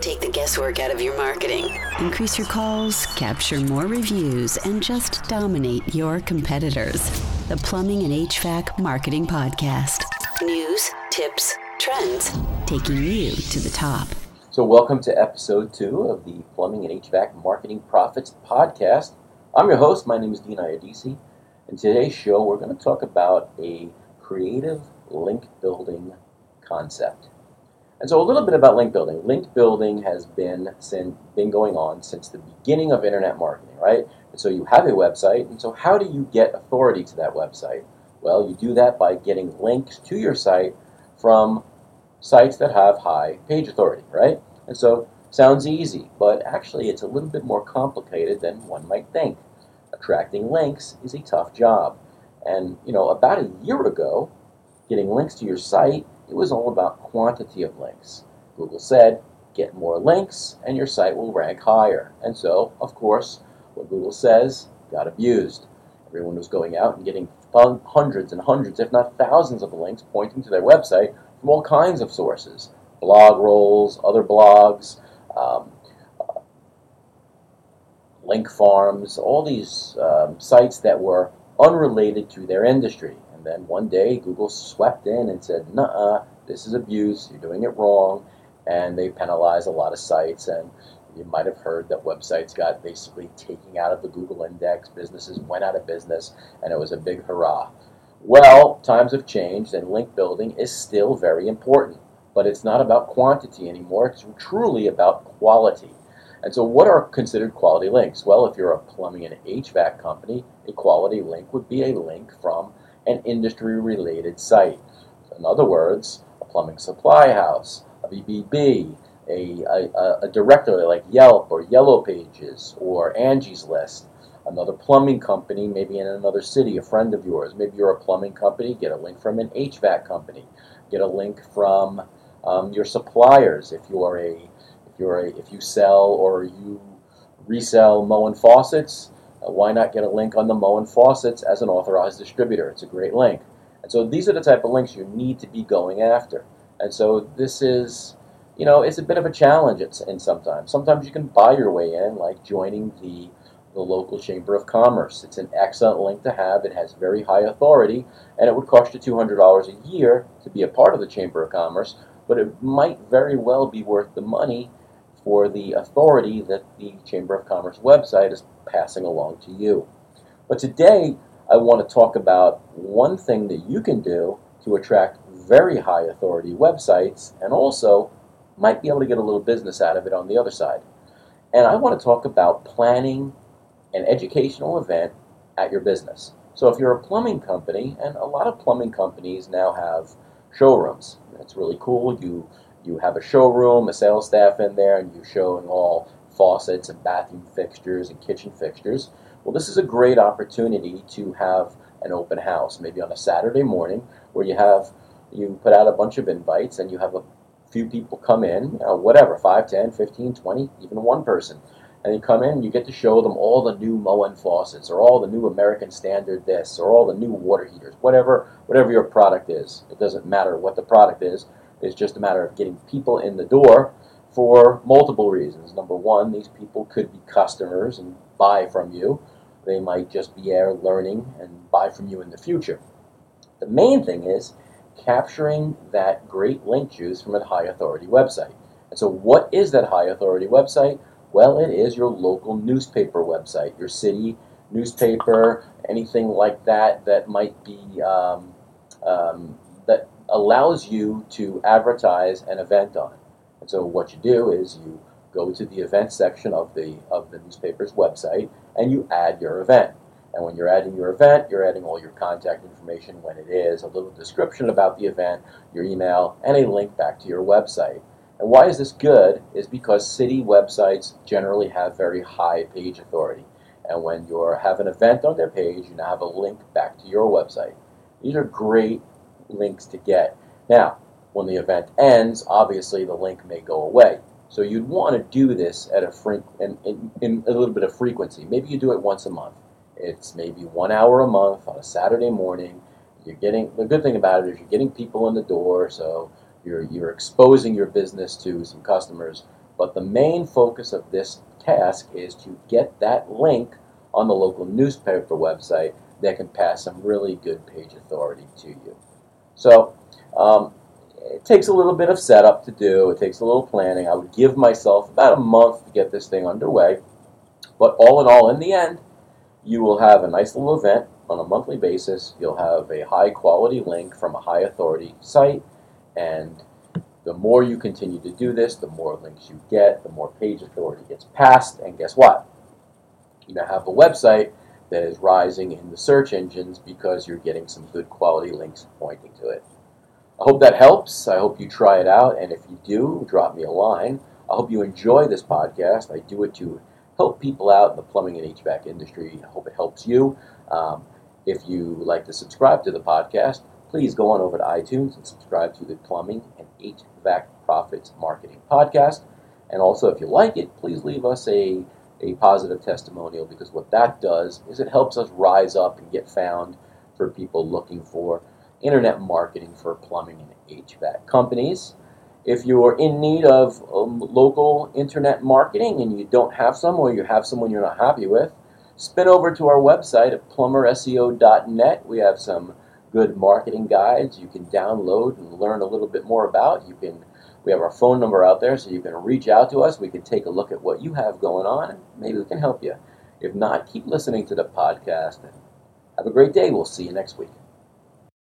Take the guesswork out of your marketing. Increase your calls, capture more reviews, and just dominate your competitors. The Plumbing and HVAC Marketing Podcast. News, tips, trends, taking you to the top. So, welcome to episode two of the Plumbing and HVAC Marketing Profits Podcast. I'm your host. My name is Dean Iadisi. In today's show, we're going to talk about a creative link building concept. And so a little bit about link building. Link building has been been going on since the beginning of internet marketing, right? And so you have a website, and so how do you get authority to that website? Well, you do that by getting links to your site from sites that have high page authority, right? And so sounds easy, but actually it's a little bit more complicated than one might think. Attracting links is a tough job. And you know, about a year ago, getting links to your site it was all about quantity of links. Google said, get more links and your site will rank higher. And so, of course, what Google says got abused. Everyone was going out and getting hundreds and hundreds, if not thousands, of links pointing to their website from all kinds of sources blog rolls, other blogs, um, link farms, all these um, sites that were unrelated to their industry. And then one day Google swept in and said, nah, this is abuse, you're doing it wrong. And they penalized a lot of sites. And you might have heard that websites got basically taken out of the Google index, businesses went out of business, and it was a big hurrah. Well, times have changed, and link building is still very important. But it's not about quantity anymore, it's truly about quality. And so, what are considered quality links? Well, if you're a plumbing and HVAC company, a quality link would be a link from an industry related site. In other words, a plumbing supply house, a BBB, a, a, a directory like Yelp or Yellow Pages or Angie's List, another plumbing company, maybe in another city, a friend of yours. Maybe you're a plumbing company, get a link from an HVAC company, get a link from um, your suppliers if you're a if you're a, if you sell or you resell Moen faucets, Uh, why not get a link on the Moen faucets as an authorized distributor? It's a great link. And so these are the type of links you need to be going after. And so this is, you know, it's a bit of a challenge in sometimes. Sometimes you can buy your way in, like joining the the local chamber of commerce. It's an excellent link to have. It has very high authority, and it would cost you $200 a year to be a part of the chamber of commerce. But it might very well be worth the money for the authority that the chamber of commerce website is passing along to you. But today, I want to talk about one thing that you can do to attract very high authority websites and also might be able to get a little business out of it on the other side. And I want to talk about planning an educational event at your business. So if you're a plumbing company, and a lot of plumbing companies now have showrooms, that's really cool. You you have a showroom, a sales staff in there, and you're showing all faucets and bathroom fixtures and kitchen fixtures. Well, this is a great opportunity to have an open house, maybe on a Saturday morning, where you have you put out a bunch of invites and you have a few people come in, whatever, 5, 10, 15, 20, even one person. And you come in you get to show them all the new Moen faucets or all the new American Standard this or all the new water heaters, whatever whatever your product is. It doesn't matter what the product is. It's just a matter of getting people in the door for multiple reasons. Number one, these people could be customers and buy from you. They might just be there learning and buy from you in the future. The main thing is capturing that great link juice from a high authority website. And so, what is that high authority website? Well, it is your local newspaper website, your city newspaper, anything like that that might be um, um, that allows you to advertise an event on. And so what you do is you go to the event section of the of the newspaper's website and you add your event. And when you're adding your event, you're adding all your contact information when it is, a little description about the event, your email, and a link back to your website. And why is this good? Is because city websites generally have very high page authority. And when you have an event on their page, you now have a link back to your website. These are great links to get. Now, when the event ends, obviously the link may go away. So you'd want to do this at a fre- in, in, in a little bit of frequency. Maybe you do it once a month. It's maybe one hour a month on a Saturday morning. You're getting the good thing about it is you're getting people in the door, so you're you're exposing your business to some customers. But the main focus of this task is to get that link on the local newspaper website that can pass some really good page authority to you. So um, it takes a little bit of setup to do. It takes a little planning. I would give myself about a month to get this thing underway. But all in all, in the end, you will have a nice little event on a monthly basis. You'll have a high quality link from a high authority site. And the more you continue to do this, the more links you get, the more page authority gets passed. And guess what? You now have a website that is rising in the search engines because you're getting some good quality links pointing to it. I hope that helps. I hope you try it out. And if you do, drop me a line. I hope you enjoy this podcast. I do it to help people out in the plumbing and HVAC industry. I hope it helps you. Um, if you like to subscribe to the podcast, please go on over to iTunes and subscribe to the Plumbing and HVAC Profits Marketing Podcast. And also, if you like it, please leave us a, a positive testimonial because what that does is it helps us rise up and get found for people looking for internet marketing for plumbing and HVAC companies. If you are in need of um, local internet marketing and you don't have some or you have someone you're not happy with, spin over to our website at plumberseo.net. We have some good marketing guides you can download and learn a little bit more about. You can we have our phone number out there so you can reach out to us. We can take a look at what you have going on and maybe we can help you. If not, keep listening to the podcast and have a great day. We'll see you next week.